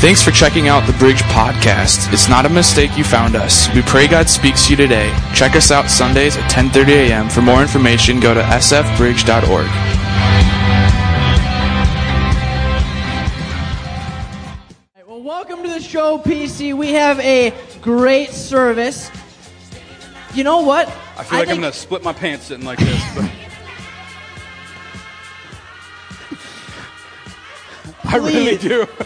Thanks for checking out the Bridge Podcast. It's not a mistake you found us. We pray God speaks to you today. Check us out Sundays at 10:30 a.m. For more information, go to sfbridge.org. Well, welcome to the show, PC. We have a great service. You know what? I feel like I'm gonna split my pants sitting like this. But I really do.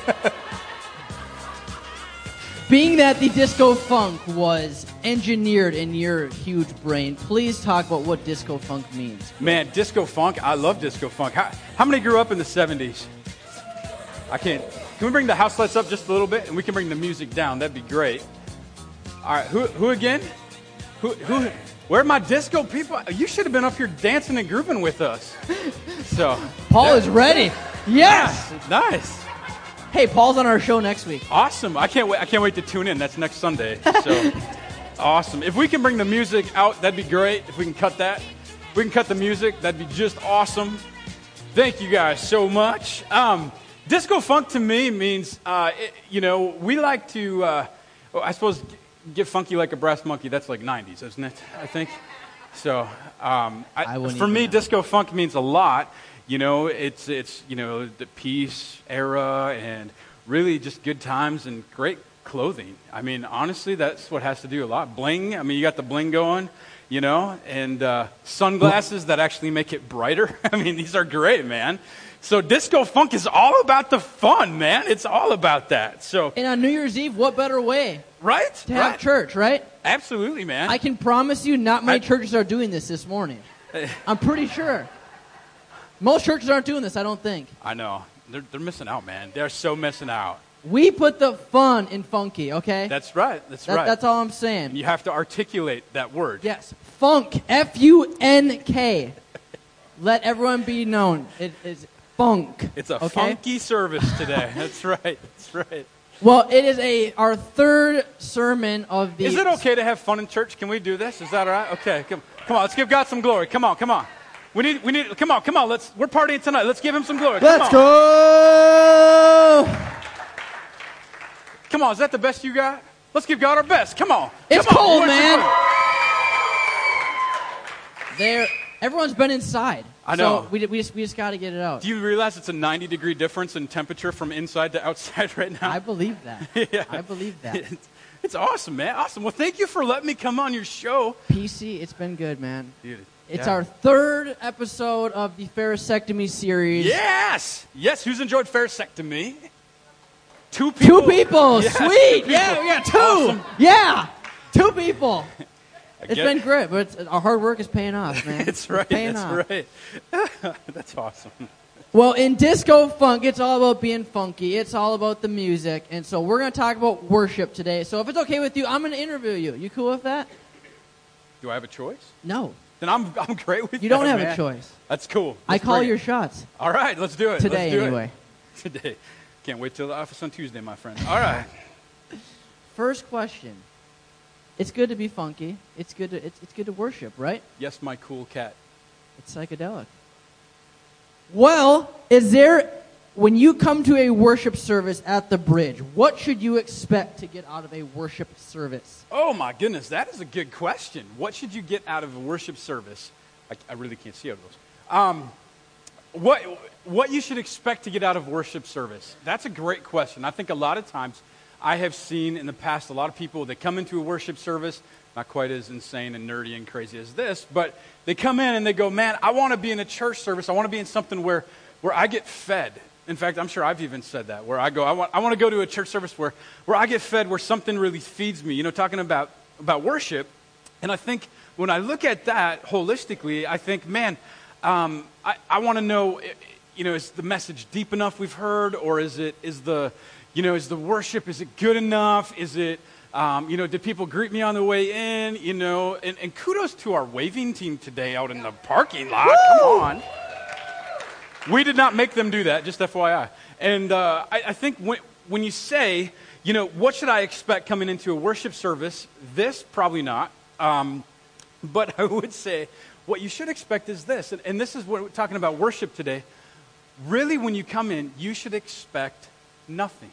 Being that the disco funk was engineered in your huge brain, please talk about what disco funk means. Man, disco funk. I love disco funk. How, how many grew up in the 70s? I can't. Can we bring the house lights up just a little bit, and we can bring the music down? That'd be great. All right, who who again? Who who? Where are my disco people? You should have been up here dancing and grooving with us. So Paul is ready. Yes. nice. Hey, Paul's on our show next week. Awesome. I can't wait. I can't wait to tune in. That's next Sunday. So awesome. If we can bring the music out, that'd be great. If we can cut that, if we can cut the music, that'd be just awesome. Thank you guys so much. Um, disco funk to me means, uh, it, you know, we like to, uh, I suppose, get funky like a brass monkey. That's like 90s, isn't it? I think. So um, I, I for me, know. disco funk means a lot. You know, it's it's you know the peace era and really just good times and great clothing. I mean, honestly, that's what has to do a lot. Bling. I mean, you got the bling going. You know, and uh, sunglasses that actually make it brighter. I mean, these are great, man. So disco funk is all about the fun, man. It's all about that. So And on New Year's Eve, what better way right, to have right. church, right? Absolutely, man. I can promise you, not many I- churches are doing this this morning. I'm pretty sure. Most churches aren't doing this, I don't think. I know. They're, they're missing out, man. They're so missing out. We put the fun in funky, okay? That's right. That's That- right. That's all I'm saying. You have to articulate that word. Yes, funk, F U N K. Let everyone be known. It is funk. It's a okay? funky service today. That's right. That's right. Well, it is a our third sermon of the. Is it okay to have fun in church? Can we do this? Is that all right? Okay. Come, come on. Let's give God some glory. Come on. Come on. We need. We need. Come on. Come on. Let's. We're partying tonight. Let's give Him some glory. Come Let's on. go. Come on. Is that the best you got? Let's give God our best. Come on. It's Come on. cold, man. There, everyone's been inside. I know. So we, we just we just got to get it out. Do you realize it's a 90 degree difference in temperature from inside to outside right now? I believe that. Yeah. I believe that. It's, it's awesome, man. Awesome. Well, thank you for letting me come on your show. PC, it's been good, man. Dude, It's yeah. our third episode of the pharisectomy series. Yes! Yes, who's enjoyed pharisectomy? Two people. Two people. Yes, Sweet. two Yeah, people. we got two. Awesome. Yeah. Two people. It's been great, but it's, our hard work is paying off, man. That's right. Paying That's off. right. That's awesome. Well, in disco funk, it's all about being funky. It's all about the music, and so we're going to talk about worship today. So if it's okay with you, I'm going to interview you. You cool with that? Do I have a choice? No, Then I'm, I'm great with you You don't have man. a choice. That's cool. I Let's call your it. shots All right, let's do it. today, let's do anyway. It. Today. Can't wait till the office on Tuesday, my friend. All right. First question. It's good to be funky. It's good to it's, it's good to worship, right? Yes, my cool cat. It's psychedelic. Well, is there when you come to a worship service at the bridge, what should you expect to get out of a worship service? Oh my goodness, that is a good question. What should you get out of a worship service? I, I really can't see out of those. Um, what what you should expect to get out of worship service? That's a great question. I think a lot of times I have seen in the past a lot of people that come into a worship service, not quite as insane and nerdy and crazy as this, but they come in and they go, "Man, I want to be in a church service. I want to be in something where where I get fed." In fact, I'm sure I've even said that, where I go, I want, I want to go to a church service where, where I get fed, where something really feeds me. You know, talking about, about worship. And I think when I look at that holistically, I think, man, um, I, I want to know, you know, is the message deep enough we've heard, or is it, is the, you know, is the worship, is it good enough? Is it, um, you know, did people greet me on the way in? You know, and, and kudos to our waving team today out in the parking lot. Come on. We did not make them do that, just FYI. And uh, I, I think when, when you say, you know, what should I expect coming into a worship service? This, probably not. Um, but I would say what you should expect is this. And, and this is what we're talking about worship today. Really, when you come in, you should expect nothing.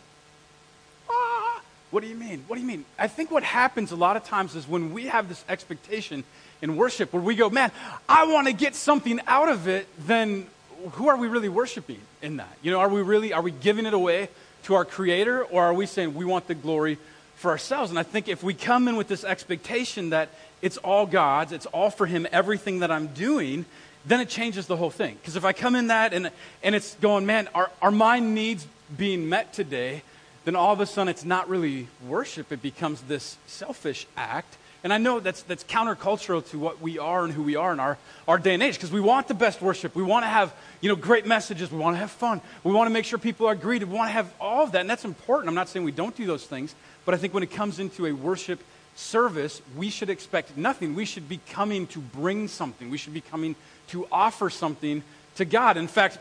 What do you mean? What do you mean? I think what happens a lot of times is when we have this expectation in worship where we go, man, I want to get something out of it, then who are we really worshiping in that? You know, are we really, are we giving it away to our Creator or are we saying we want the glory for ourselves? And I think if we come in with this expectation that it's all God's, it's all for Him, everything that I'm doing, then it changes the whole thing. Because if I come in that and, and it's going, man, are, are my needs being met today? Then all of a sudden it's not really worship. It becomes this selfish act. And I know that's, that's countercultural to what we are and who we are in our, our day and age because we want the best worship. We want to have you know, great messages. We want to have fun. We want to make sure people are greeted. We want to have all of that. And that's important. I'm not saying we don't do those things. But I think when it comes into a worship service, we should expect nothing. We should be coming to bring something. We should be coming to offer something to God. In fact,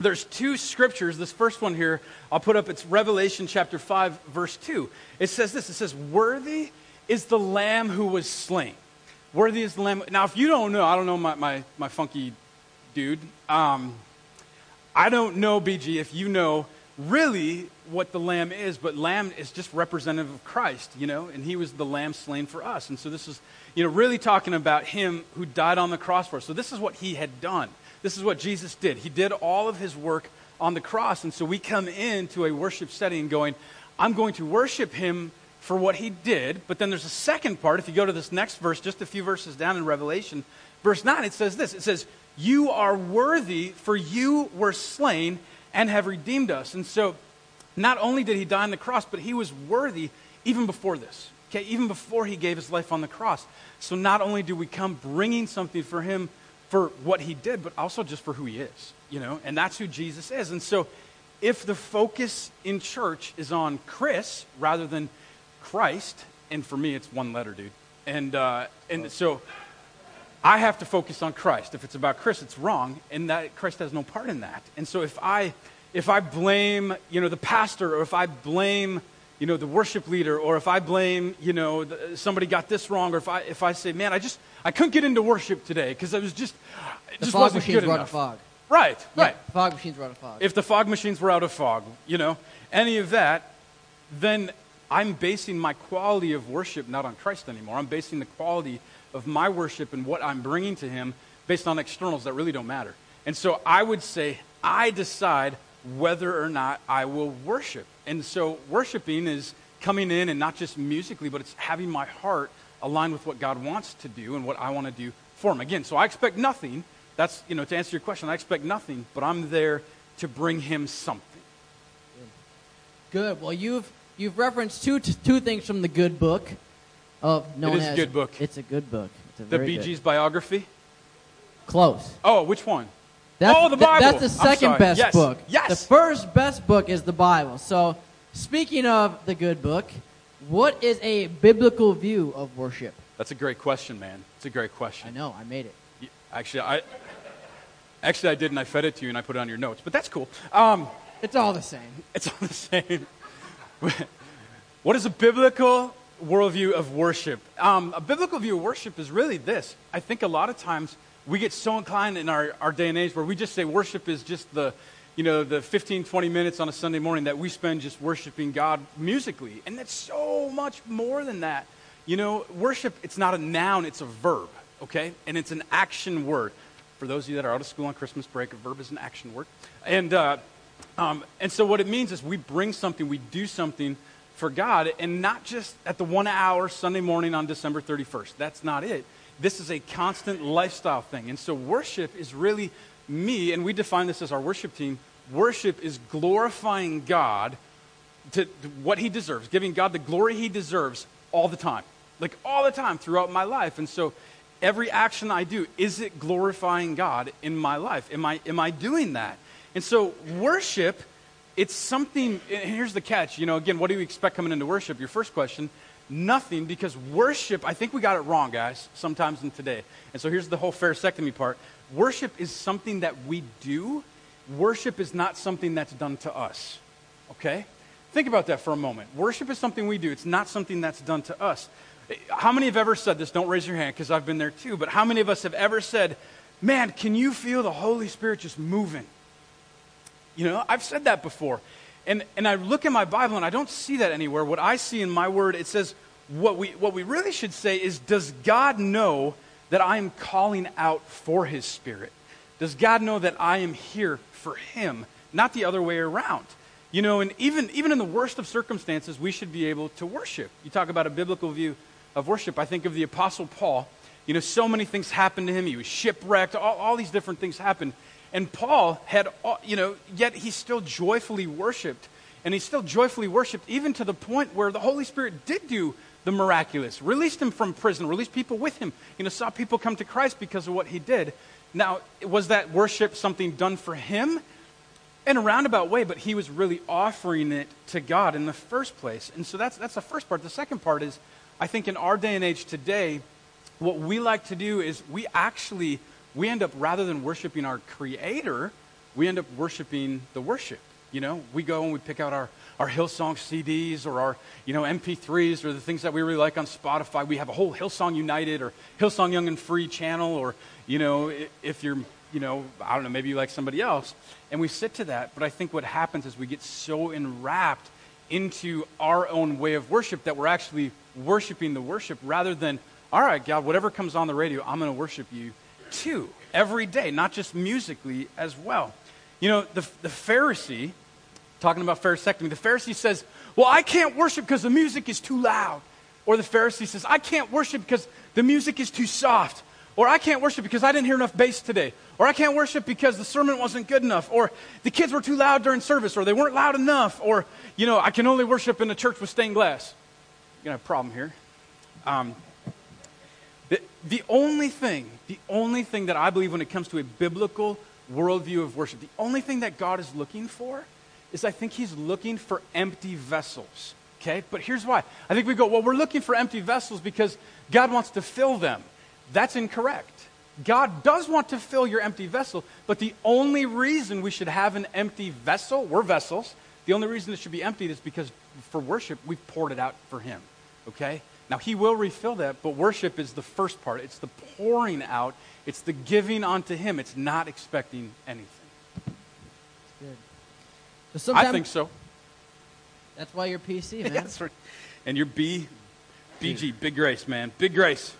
there's two scriptures. This first one here, I'll put up, it's Revelation chapter 5, verse 2. It says this it says, Worthy is the lamb who was slain. Worthy is the lamb. Now, if you don't know, I don't know my, my, my funky dude. Um, I don't know, BG, if you know really what the lamb is, but lamb is just representative of Christ, you know, and he was the lamb slain for us. And so this is, you know, really talking about him who died on the cross for us. So this is what he had done. This is what Jesus did. He did all of his work on the cross. And so we come into a worship setting going, I'm going to worship him for what he did. But then there's a second part. If you go to this next verse, just a few verses down in Revelation, verse 9, it says this It says, You are worthy, for you were slain and have redeemed us. And so not only did he die on the cross, but he was worthy even before this. Okay, even before he gave his life on the cross. So not only do we come bringing something for him for what he did, but also just for who he is, you know, and that's who Jesus is. And so if the focus in church is on Chris rather than Christ, and for me, it's one letter, dude. And, uh, and so I have to focus on Christ. If it's about Chris, it's wrong, and that Christ has no part in that. And so if I, if I blame, you know, the pastor, or if I blame, you know, the worship leader, or if I blame, you know, the, somebody got this wrong, or if I, if I say, man, I just, I couldn't get into worship today because I was just, it The just fog wasn't machines good were out enough. of fog. Right, Yeah, right. fog machines were out of fog. If the fog machines were out of fog, you know, any of that, then I'm basing my quality of worship not on Christ anymore. I'm basing the quality of my worship and what I'm bringing to Him based on externals that really don't matter. And so I would say I decide whether or not I will worship. And so worshiping is coming in and not just musically, but it's having my heart aligned with what God wants to do and what I want to do for Him. Again, so I expect nothing. That's, you know, to answer your question, I expect nothing, but I'm there to bring Him something. Good. Well, you've you've referenced two two things from the good book of known is a good book. It's a good book. It's a The Bee Gees biography? Close. Oh, which one? That's, Oh, the th- Bible. that's the second best Yes. book. Yes. The first best book is the Bible. So, speaking of the good book, what is a biblical view of worship? That's a great question, man. It's a great question. I know, I made it. Actually, I actually I did, and I fed it to you, and I put it on your notes. But that's cool. Um, It's all the same. it's all the same. What is a biblical worldview of worship? Um, a biblical view of worship is really this. I think a lot of times we get so inclined in our, our day and age where we just say worship is just the, you know, the 15, 20 minutes on a Sunday morning that we spend just worshiping God musically. And that's so much more than that. You know, worship, it's not a noun, it's a verb, okay? And it's an action word. For those of you that are out of school on Christmas break, a verb is an action word. And, uh, um, and so what it means is we bring something, we do something for God, and not just at the one hour Sunday morning on December 31st. That's not it. This is a constant lifestyle thing. And so worship is really me, and we define this as our worship team. Worship is glorifying God to, to what he deserves, giving God the glory he deserves all the time. Like all the time throughout my life. And so every action I do, is it glorifying God in my life? Am I, am I doing that? And so worship, it's something, and here's the catch. You know, again, what do you expect coming into worship? Your first question, nothing, because worship, I think we got it wrong, guys, sometimes in today. And so here's the whole pharisectomy part. Worship is something that we do. Worship is not something that's done to us. Okay? Think about that for a moment. Worship is something we do, it's not something that's done to us. How many have ever said this? Don't raise your hand because I've been there too, but how many of us have ever said, Man, can you feel the Holy Spirit just moving? You know, I've said that before. And, and I look in my Bible and I don't see that anywhere. What I see in my word, it says, what we, what we really should say is, does God know that I am calling out for his spirit? Does God know that I am here for him, not the other way around? You know, and even, even in the worst of circumstances, we should be able to worship. You talk about a biblical view of worship. I think of the Apostle Paul. You know, so many things happened to him. He was shipwrecked, all, all these different things happened. And Paul had, you know, yet he still joyfully worshiped. And he still joyfully worshiped, even to the point where the Holy Spirit did do the miraculous, released him from prison, released people with him, you know, saw people come to Christ because of what he did. Now, was that worship something done for him? in a roundabout way, but he was really offering it to God in the first place. And so that's, that's the first part. The second part is, I think in our day and age today, what we like to do is we actually, we end up, rather than worshiping our Creator, we end up worshiping the worship. You know, we go and we pick out our, our Hillsong CDs or our, you know, MP3s or the things that we really like on Spotify. We have a whole Hillsong United or Hillsong Young and Free channel or, you know, if you're you know, I don't know, maybe you like somebody else. And we sit to that. But I think what happens is we get so enwrapped into our own way of worship that we're actually worshiping the worship rather than, all right, God, whatever comes on the radio, I'm going to worship you too, every day, not just musically as well. You know, the, the Pharisee, talking about Pharisectomy, the Pharisee says, well, I can't worship because the music is too loud. Or the Pharisee says, I can't worship because the music is too soft. Or I can't worship because I didn't hear enough bass today. Or I can't worship because the sermon wasn't good enough. Or the kids were too loud during service. Or they weren't loud enough. Or, you know, I can only worship in a church with stained glass. You're going to have a problem here. Um, the, only thing, the only thing that I believe when it comes to a biblical worldview of worship, the only thing that God is looking for is I think He's looking for empty vessels. Okay? But here's why. I think we go, well, we're looking for empty vessels because God wants to fill them. That's incorrect. God does want to fill your empty vessel, but the only reason we should have an empty vessel, we're vessels, the only reason it should be emptied is because for worship, we've poured it out for Him. Okay? Now, He will refill that, but worship is the first part. It's the pouring out, it's the giving unto Him. It's not expecting anything. Good. So I think so. That's why you're PC, man. That's right. And you're B, BG, Big Grace, man. Big Grace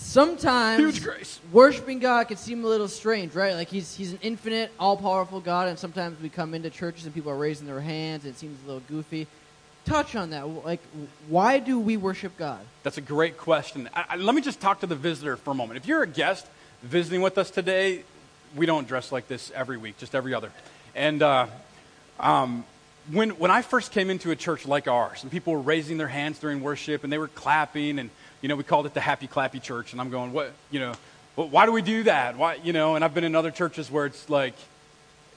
sometimes huge grace. worshiping God can seem a little strange, right? Like he's he's an infinite, all powerful God, and sometimes we come into churches and people are raising their hands, and it seems a little goofy. Touch on that. Like, why do we worship God? That's a great question. I, I, let me just talk to the visitor for a moment. If you're a guest visiting with us today, we don't dress like this every week, just every other. And uh, um, when when I first came into a church like ours, and people were raising their hands during worship, and they were clapping and you know, we called it the happy clappy church. And I'm going, what, you know, well, why do we do that? Why, you know, and I've been in other churches where it's like,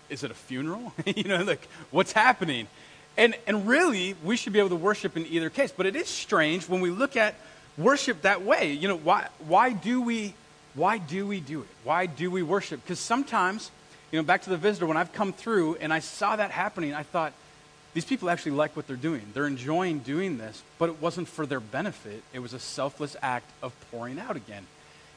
is it a funeral? you know, like, what's happening? And, and really, we should be able to worship in either case. But it is strange when we look at worship that way. You know, why, why do we, why do we do it? Why do we worship? Because sometimes, you know, back to the visitor, when I've come through and I saw that happening, I thought, these people actually like what they're doing. They're enjoying doing this, but it wasn't for their benefit. It was a selfless act of pouring out again.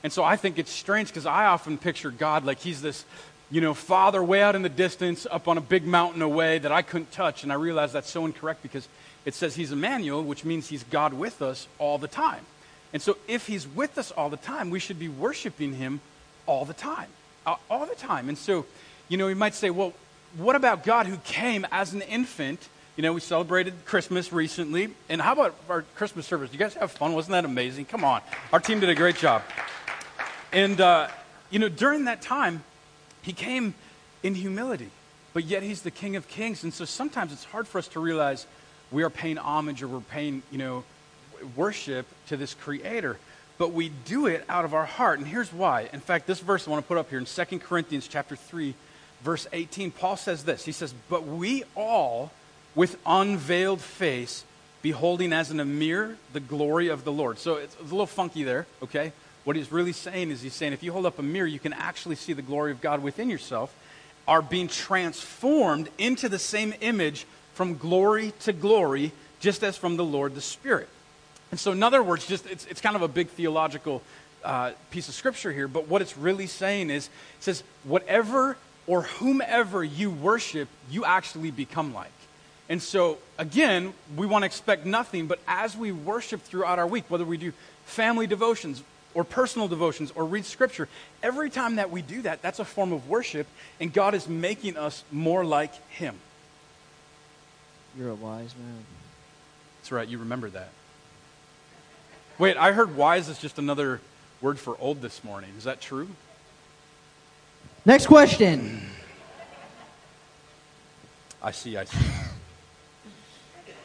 And so I think it's strange because I often picture God like he's this, you know, father way out in the distance up on a big mountain away that I couldn't touch. And I realize that's so incorrect because it says he's Emmanuel, which means he's God with us all the time. And so if he's with us all the time, we should be worshiping him all the time. All the time. And so, you know, you might say, well, what about God who came as an infant? You know, we celebrated Christmas recently. And how about our Christmas service? You guys have fun? Wasn't that amazing? Come on. Our team did a great job. And, uh, you know, during that time, he came in humility, but yet he's the King of Kings. And so sometimes it's hard for us to realize we are paying homage or we're paying, you know, worship to this creator. But we do it out of our heart. And here's why. In fact, this verse I want to put up here in 2 Corinthians chapter 3, verse 18, Paul says this. He says, But we all, with unveiled face, beholding as in a mirror the glory of the Lord. So it's a little funky there, okay? What he's really saying is he's saying if you hold up a mirror, you can actually see the glory of God within yourself, are being transformed into the same image from glory to glory, just as from the Lord the Spirit. And so, in other words, just it's, it's kind of a big theological uh, piece of scripture here, but what it's really saying is, it says, whatever or whomever you worship, you actually become like. And so, again, we want to expect nothing, but as we worship throughout our week, whether we do family devotions or personal devotions or read scripture, every time that we do that, that's a form of worship, and God is making us more like Him. You're a wise man. That's right, you remember that. Wait, I heard wise is just another word for old this morning. Is that true? Next question. I see, I see.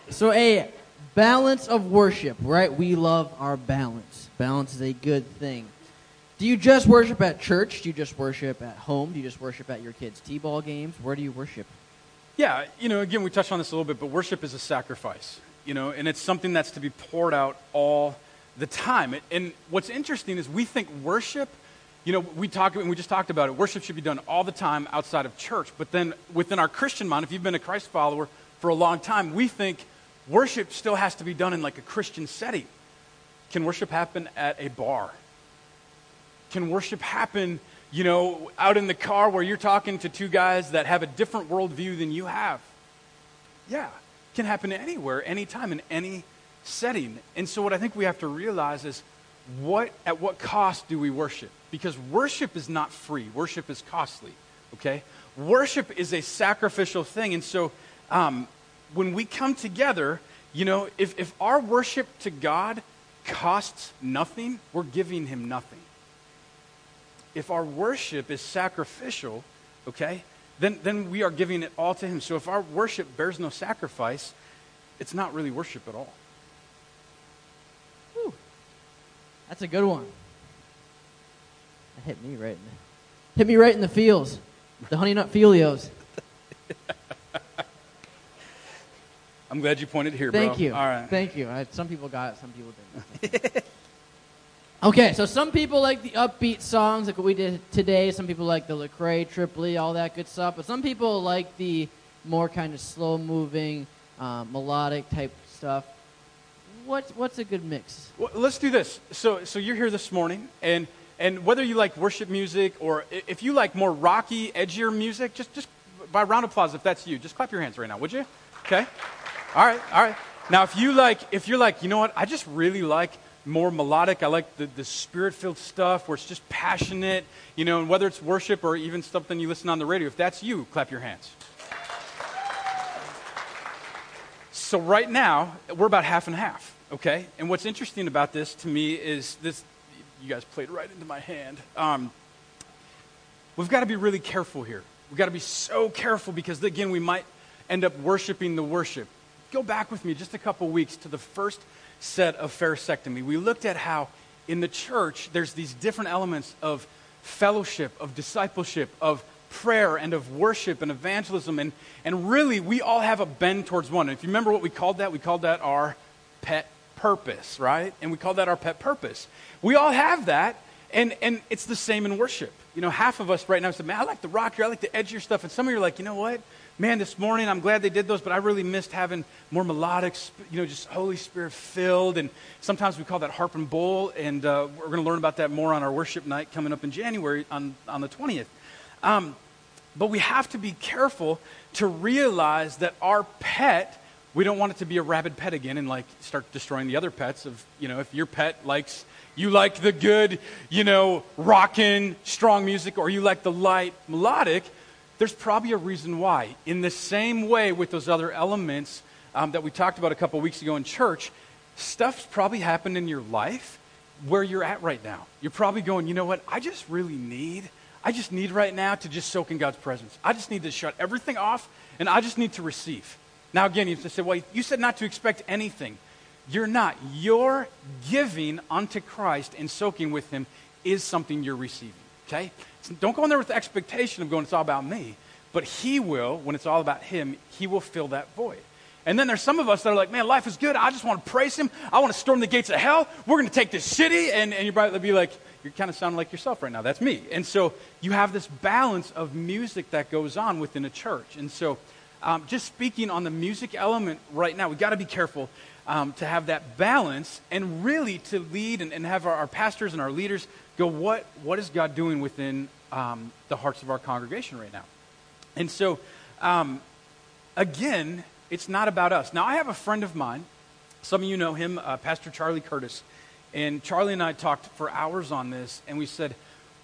So, a balance of worship, right? We love our balance. Balance is a good thing. Do you just worship at church? Do you just worship at home? Do you just worship at your kids' t ball games? Where do you worship? Yeah, you know, again, we touched on this a little bit, but worship is a sacrifice, you know, and it's something that's to be poured out all the time. And what's interesting is we think worship, you know, we talk and we just talked about it. Worship should be done all the time outside of church. But then within our Christian mind, if you've been a Christ follower for a long time, we think worship still has to be done in like a Christian setting. Can worship happen at a bar? Can worship happen, you know, out in the car where you're talking to two guys that have a different worldview than you have? Yeah, can happen anywhere, anytime, in any setting. And so, what I think we have to realize is what, at what cost do we worship? Because worship is not free, worship is costly, okay? Worship is a sacrificial thing. And so, um, when we come together, you know, if, if our worship to God costs nothing, we're giving Him nothing. If our worship is sacrificial, okay, then, then we are giving it all to Him. So if our worship bears no sacrifice, it's not really worship at all. That's a good one. That hit me right in the, hit me right in the feels. The honey nut filios. I'm glad you pointed here, Thank bro. you. All right. Thank you. I, some people got it, some people didn't. okay, so some people like the upbeat songs like what we did today. Some people like the Lecrae, Trip Lee, all that good stuff. But some people like the more kind of slow moving, uh, melodic type stuff. What's what's a good mix? Well, let's do this. So, so you're here this morning, and and whether you like worship music or if you like more rocky, edgier music, just just by round of applause if that's you. Just clap your hands right now, would you? Okay. All right. All right. Now, if you like, if you're like, you know what, I just really like more melodic. I like the, the spirit-filled stuff where it's just passionate, you know, and whether it's worship or even something you listen on the radio. If that's you, clap your hands. So right now, we're about half and half, okay? And what's interesting about this to me is this, you guys played right into my hand. Um, we've got to be really careful here. We've got to be so careful because, again, we might end up worshiping the worship. Go back with me just a couple weeks to the first set of pharisectomy. We looked at how in the church there's these different elements of fellowship, of discipleship, of prayer, and of worship and evangelism. And, and really, we all have a bend towards one. And if you remember what we called that, we called that our pet purpose, right? And we call that our pet purpose. We all have that, and, and it's the same in worship. You know, half of us right now say, man, I like the rockier, I like the edgier stuff. And some of you are like, you know what? Man, this morning I'm glad they did those, but I really missed having more melodic, you know, just Holy Spirit filled. And sometimes we call that harp and bowl, and uh, we're going to learn about that more on our worship night coming up in January on, on the 20th. Um, but we have to be careful to realize that our pet, we don't want it to be a rabid pet again and like start destroying the other pets. Of you know, if your pet likes you like the good, you know, rockin', strong music, or you like the light melodic, there's probably a reason why. In the same way with those other elements um, that we talked about a couple weeks ago in church, stuff's probably happened in your life where you're at right now. You're probably going, you know what? I just really need, I just need right now to just soak in God's presence. I just need to shut everything off and I just need to receive. Now, again, you say, well, you said not to expect anything. You're not. Your giving unto Christ and soaking with Him is something you're receiving. Okay? Don't go in there with the expectation of going, it's all about me. But He will, when it's all about Him, He will fill that void. And then there's some of us that are like, man, life is good. I just want to praise Him. I want to storm the gates of hell. We're going to take this city. And, and you're probably be like, you're kind of sounding like yourself right now. That's me. And so you have this balance of music that goes on within a church. And so um, just speaking on the music element right now, we've got to be careful um, to have that balance and really to lead and, and have our, our, pastors and our leaders go, what, what is God doing within um, the hearts of our congregation right now? And so, um, again, It's not about us. Now, I have a friend of mine. Some of you know him, uh, Pastor Charlie Curtis. And Charlie and I talked for hours on this, and we said,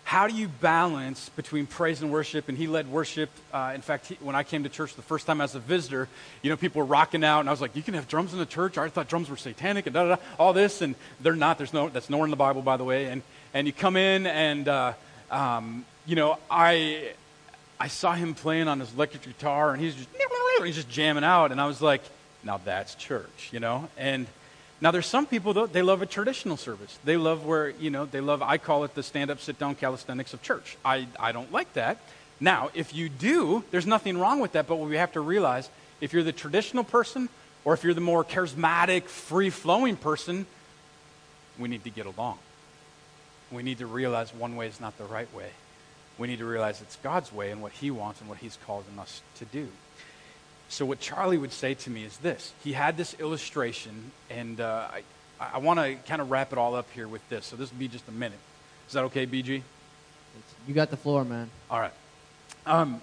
how do you balance between praise and worship? And he led worship. Uh, in fact, he, when I came to church the first time as a visitor, you know, people were rocking out, and I was like, "You can have drums in the church." I thought drums were satanic and da da da. All this, and they're not. There's no. That's nowhere in the Bible, by the way. And and you come in, and uh, um, you know, I I saw him playing on his electric guitar, and he's just he's just jamming out, and I was like, "Now that's church," you know, and now, there's some people, though, they love a traditional service. They love where, you know, they love, I call it the stand up, sit down calisthenics of church. I, I don't like that. Now, if you do, there's nothing wrong with that, but what we have to realize if you're the traditional person or if you're the more charismatic, free flowing person, we need to get along. We need to realize one way is not the right way. We need to realize it's God's way and what He wants and what He's calling us to do. So, what Charlie would say to me is this he had this illustration, and uh, I, I want to kind of wrap it all up here with this. So, this will be just a minute. Is that okay, BG? You got the floor, man. All right. Um,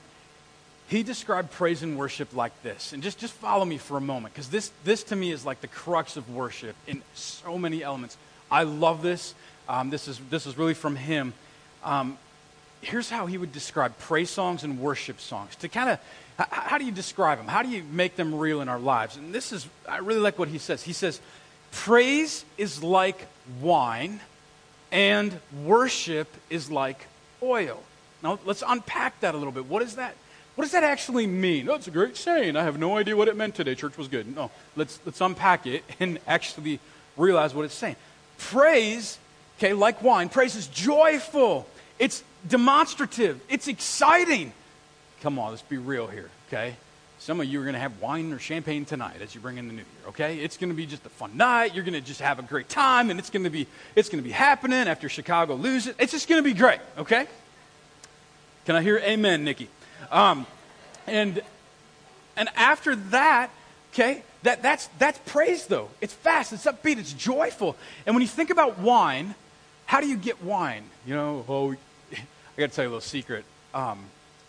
he described praise and worship like this. And just, just follow me for a moment, because this, this to me is like the crux of worship in so many elements. I love this. Um, this, is, this is really from him. Um, here's how he would describe praise songs and worship songs to kind of how, how do you describe them? How do you make them real in our lives? And this is, I really like what he says. He says, Praise is like wine, and worship is like oil. Now, let's unpack that a little bit. What is that? What does that actually mean? Oh, a great saying. I have no idea what it meant today. Church was good. No, let's, let's unpack it and actually realize what it's saying. Praise, okay, like wine, praise is joyful, it's demonstrative, it's exciting, Come on, let's be real here, okay? Some of you are going to have wine or champagne tonight as you bring in the new year, okay? It's going to be just a fun night. You're going to just have a great time, and it's going to be it's going to be happening after Chicago loses. It's just going to be great, okay? Can I hear amen, Nikki? Um, and and after that, okay, that, that's that's praise though. It's fast, it's upbeat, it's joyful. And when you think about wine, how do you get wine? You know, oh, I got to tell you a little secret. Um,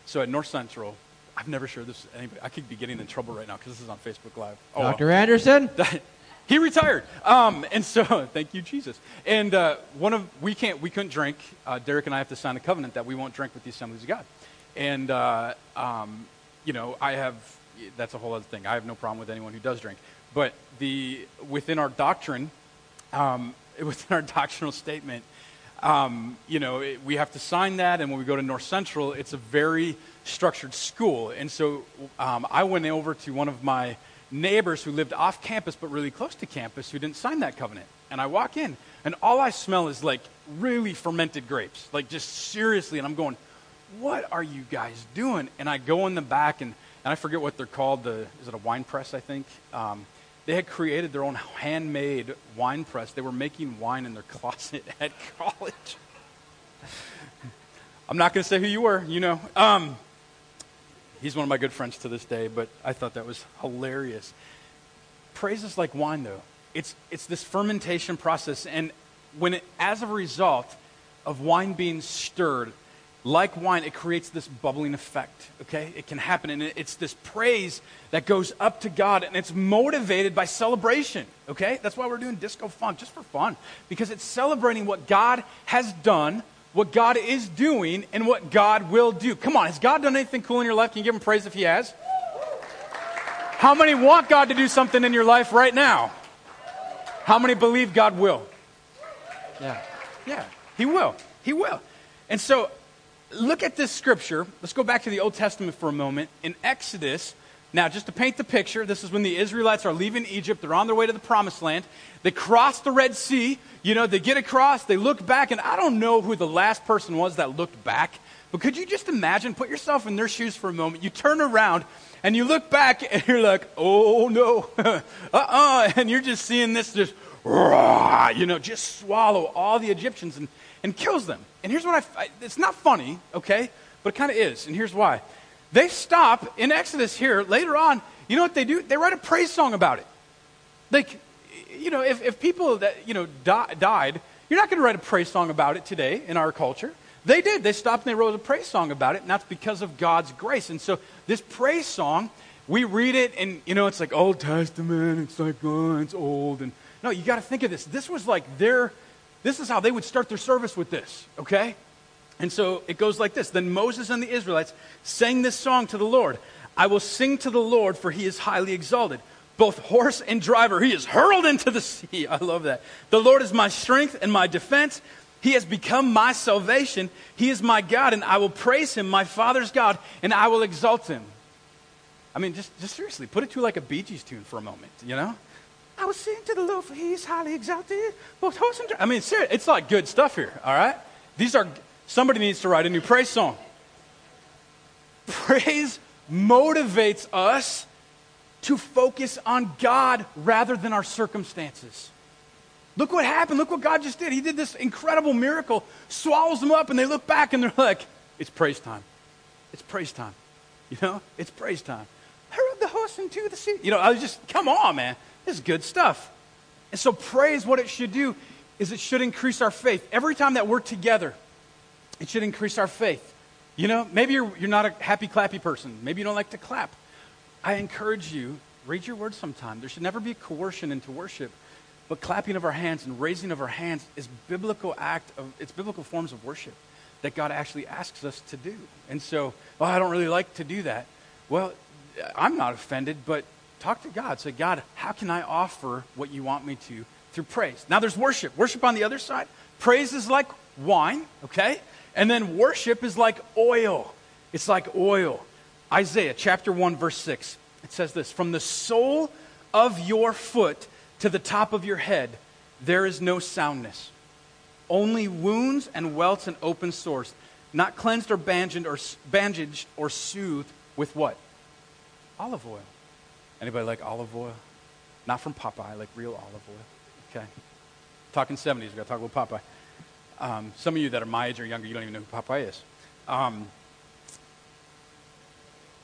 so at North Central, I've never shared this with anybody. I could be getting in trouble right now because this is on Facebook Live. Oh, Dr. Well. Anderson? he retired. Um, and so, thank you, Jesus. And uh, one of, we can't, we couldn't drink. Uh, Derek and I have to sign a covenant that we won't drink with the Assemblies of God. And, uh, um, you know, I have, that's a whole other thing. I have no problem with anyone who does drink. But the, within our doctrine, um, within our doctrinal statement, um, you know, it, we have to sign that, and when we go to North Central, it's a very structured school. And so um, I went over to one of my neighbors who lived off campus but really close to campus who didn't sign that covenant. And I walk in, and all I smell is like really fermented grapes, like just seriously. And I'm going, what are you guys doing? And I go in the back, and, and I forget what they're called. The, is it a wine press, I think? Um, they had created their own handmade wine press. They were making wine in their closet at college. I'm not going to say who you were, you know. Um, he's one of my good friends to this day, but I thought that was hilarious. Praise is like wine, though. It's, it's this fermentation process, and when it, as a result of wine being stirred, like wine, it creates this bubbling effect, okay? It can happen, and it's this praise that goes up to God, and it's motivated by celebration, okay? That's why we're doing disco funk, just for fun, because it's celebrating what God has done, what God is doing, and what God will do. Come on, has God done anything cool in your life? Can you give him praise if he has? How many want God to do something in your life right now? How many believe God will? Yeah. Yeah, he will. He will. And so look at this scripture. Let's go back to the Old Testament for a moment. In Exodus, now just to paint the picture, this is when the Israelites are leaving Egypt. They're on their way to the promised land. They cross the Red Sea. You know, they get across, they look back, and I don't know who the last person was that looked back. But could you just imagine, put yourself in their shoes for a moment. You turn around and you look back and you're like, oh no, uh uh-uh. And you're just seeing this just, you know, just swallow all the Egyptians. And and kills them. And here's what I, it's not funny, okay, but it kind of is. And here's why. They stop in Exodus here later on. You know what they do? They write a praise song about it. Like, you know, if, if people that, you know, di- died, you're not going to write a praise song about it today in our culture. They did. They stopped and they wrote a praise song about it, and that's because of God's grace. And so this praise song we read it and, you know, it's like Old Testament. It's like, oh, it's old. And no, you got to think of this. This was like their, this is how they would start their service with this, okay? And so it goes like this Then Moses and the Israelites sang this song to the Lord I will sing to the Lord, for he is highly exalted. Both horse and driver, he is hurled into the sea. I love that. The Lord is my strength and my defense. He has become my salvation. He is my God, and I will praise him, my Father's God, and I will exalt him. I mean, just, just seriously, put it to like a Bee Gees tune for a moment, you know? I was sing to the Lord, for he is highly exalted. Both horse and. I mean, seriously, it's like good stuff here, all right? These are, somebody needs to write a new praise song. Praise motivates us to focus on God rather than our circumstances. Look what happened. Look what God just did. He did this incredible miracle, swallows them up, and they look back and they're like, it's praise time. It's praise time. You know, it's praise time. I rode the horse into the sea. You know, I was just, come on, man. This is good stuff. And so, praise, what it should do is it should increase our faith. Every time that we're together, it should increase our faith. You know, maybe you're, you're not a happy, clappy person. Maybe you don't like to clap. I encourage you, read your words sometime. There should never be coercion into worship, but clapping of our hands and raising of our hands is biblical act of, it's biblical forms of worship that God actually asks us to do. And so, well, I don't really like to do that. Well, I'm not offended, but talk to God. Say, God, how can I offer what you want me to through praise? Now, there's worship. Worship on the other side. Praise is like wine, okay? And then worship is like oil. It's like oil. Isaiah chapter 1, verse 6. It says this From the sole of your foot to the top of your head, there is no soundness. Only wounds and welts and open sores, not cleansed or bandaged or, bandaged or soothed with what? Olive oil. Anybody like olive oil? Not from Popeye, like real olive oil. Okay. Talking 70s, we've got to talk about Popeye. Um, some of you that are my age or younger, you don't even know who Popeye is. Um,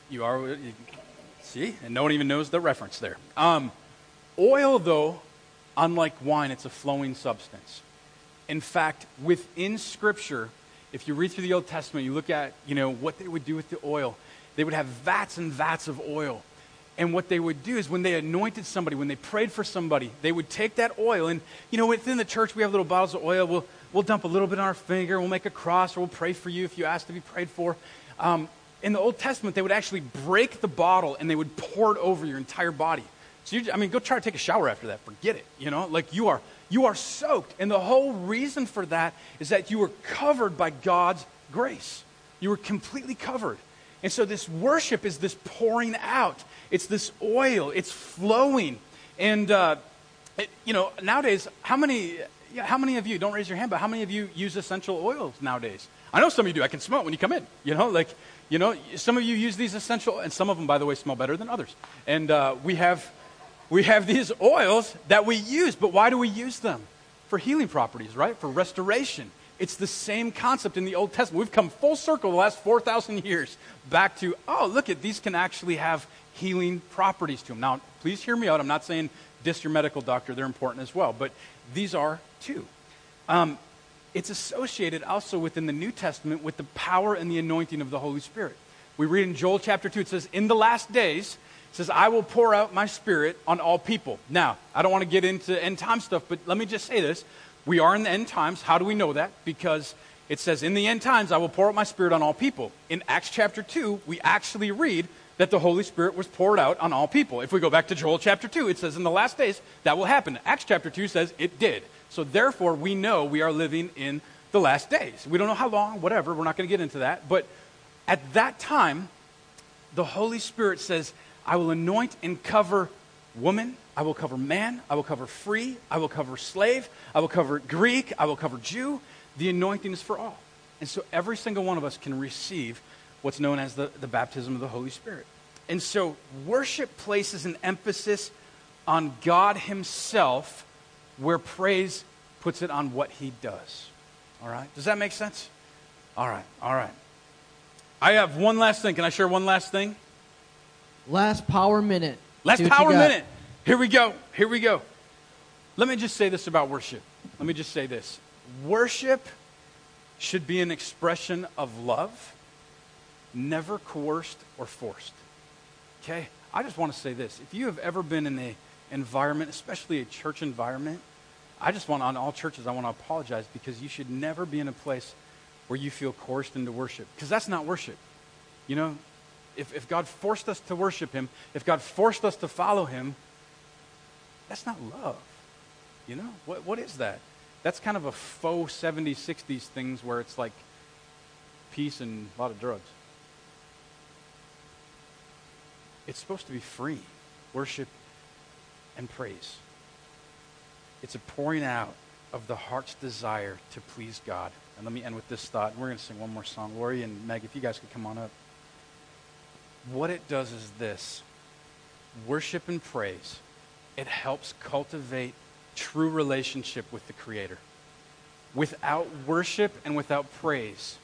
you are, you, see, and no one even knows the reference there. Um, oil, though, unlike wine, it's a flowing substance. In fact, within Scripture, if you read through the Old Testament, you look at, you know, what they would do with the oil. They would have vats and vats of oil. And what they would do is when they anointed somebody, when they prayed for somebody, they would take that oil. And, you know, within the church, we have little bottles of oil. We'll, we'll dump a little bit on our finger, we'll make a cross, or we'll pray for you if you ask to be prayed for. Um, in the Old Testament, they would actually break the bottle and they would pour it over your entire body. So, I mean, go try to take a shower after that. Forget it. You know, like you are, you are soaked. And the whole reason for that is that you were covered by God's grace. You were completely covered. And so this worship is this pouring out. It's this oil. It's flowing. And, uh, it, you know, nowadays, how many, how many of you, don't raise your hand, but how many of you use essential oils nowadays? I know some of you do. I can smell it when you come in. You know, like, you know, some of you use these essential, and some of them, by the way, smell better than others. And uh, we, have, we have these oils that we use, but why do we use them? For healing properties, right? For restoration. It's the same concept in the Old Testament. We've come full circle the last 4,000 years back to, oh, look at these can actually have healing properties to them. Now, please hear me out. I'm not saying diss your medical doctor, they're important as well, but these are two. Um, it's associated also within the New Testament with the power and the anointing of the Holy Spirit. We read in Joel chapter 2, it says, In the last days, it says, I will pour out my spirit on all people. Now, I don't want to get into end time stuff, but let me just say this. We are in the end times. How do we know that? Because it says, In the end times, I will pour out my spirit on all people. In Acts chapter 2, we actually read that the Holy Spirit was poured out on all people. If we go back to Joel chapter 2, it says in the last days that will happen. Acts chapter 2 says it did. So therefore, we know we are living in the last days. We don't know how long, whatever, we're not going to get into that. But at that time, the Holy Spirit says, I will anoint and cover woman, I will cover man, I will cover free, I will cover slave, I will cover Greek, I will cover Jew. The anointing is for all. And so every single one of us can receive what's known as the, the baptism of the Holy Spirit. And so worship places an emphasis on God Himself, where praise puts it on what He does. All right? Does that make sense? All right, all right. I have one last thing. Can I share one last thing? Last power minute. Last power minute. Here we go. Here we go. Let me just say this about worship. Let me just say this. Worship should be an expression of love never coerced or forced. Okay? I just want to say this. If you have ever been in a environment, especially a church environment, I just want on all churches, I want to apologize because you should never be in a place where you feel coerced into worship because that's not worship. You know, if, if God forced us to worship Him, if God forced us to follow Him, that's not love. You know, what, what is that? That's kind of a faux 70s, 60s things where it's like peace and a lot of drugs. It's supposed to be free worship and praise. It's a pouring out of the heart's desire to please God. And let me end with this thought. We're going to sing one more song. Lori and Meg, if you guys could come on up. What it does is this worship and praise, it helps cultivate true relationship with the Creator. Without worship and without praise,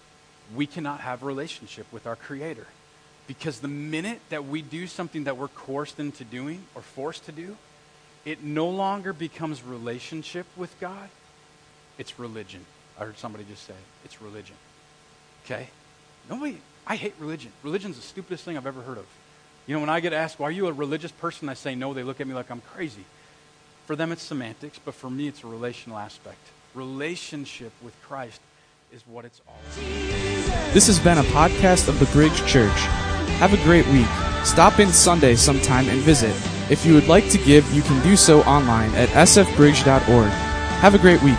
we cannot have relationship with our Creator. Because the minute that we do something that we're coerced into doing or forced to do, it no longer becomes relationship with God, it's religion. I heard somebody just say, it's religion. Okay? Nobody, I hate religion. Religion's the stupidest thing I've ever heard of. You know, when I get asked, well, are you a religious person? I say no. They look at me like I'm crazy. For them, it's semantics, but for me, it's a relational aspect. Relationship with Christ is what it's all about. This has been a podcast of the Bridge Church. Have a great week. Stop in Sunday sometime and visit. If you would like to give, you can do so online at sfbridge.org. Have a great week.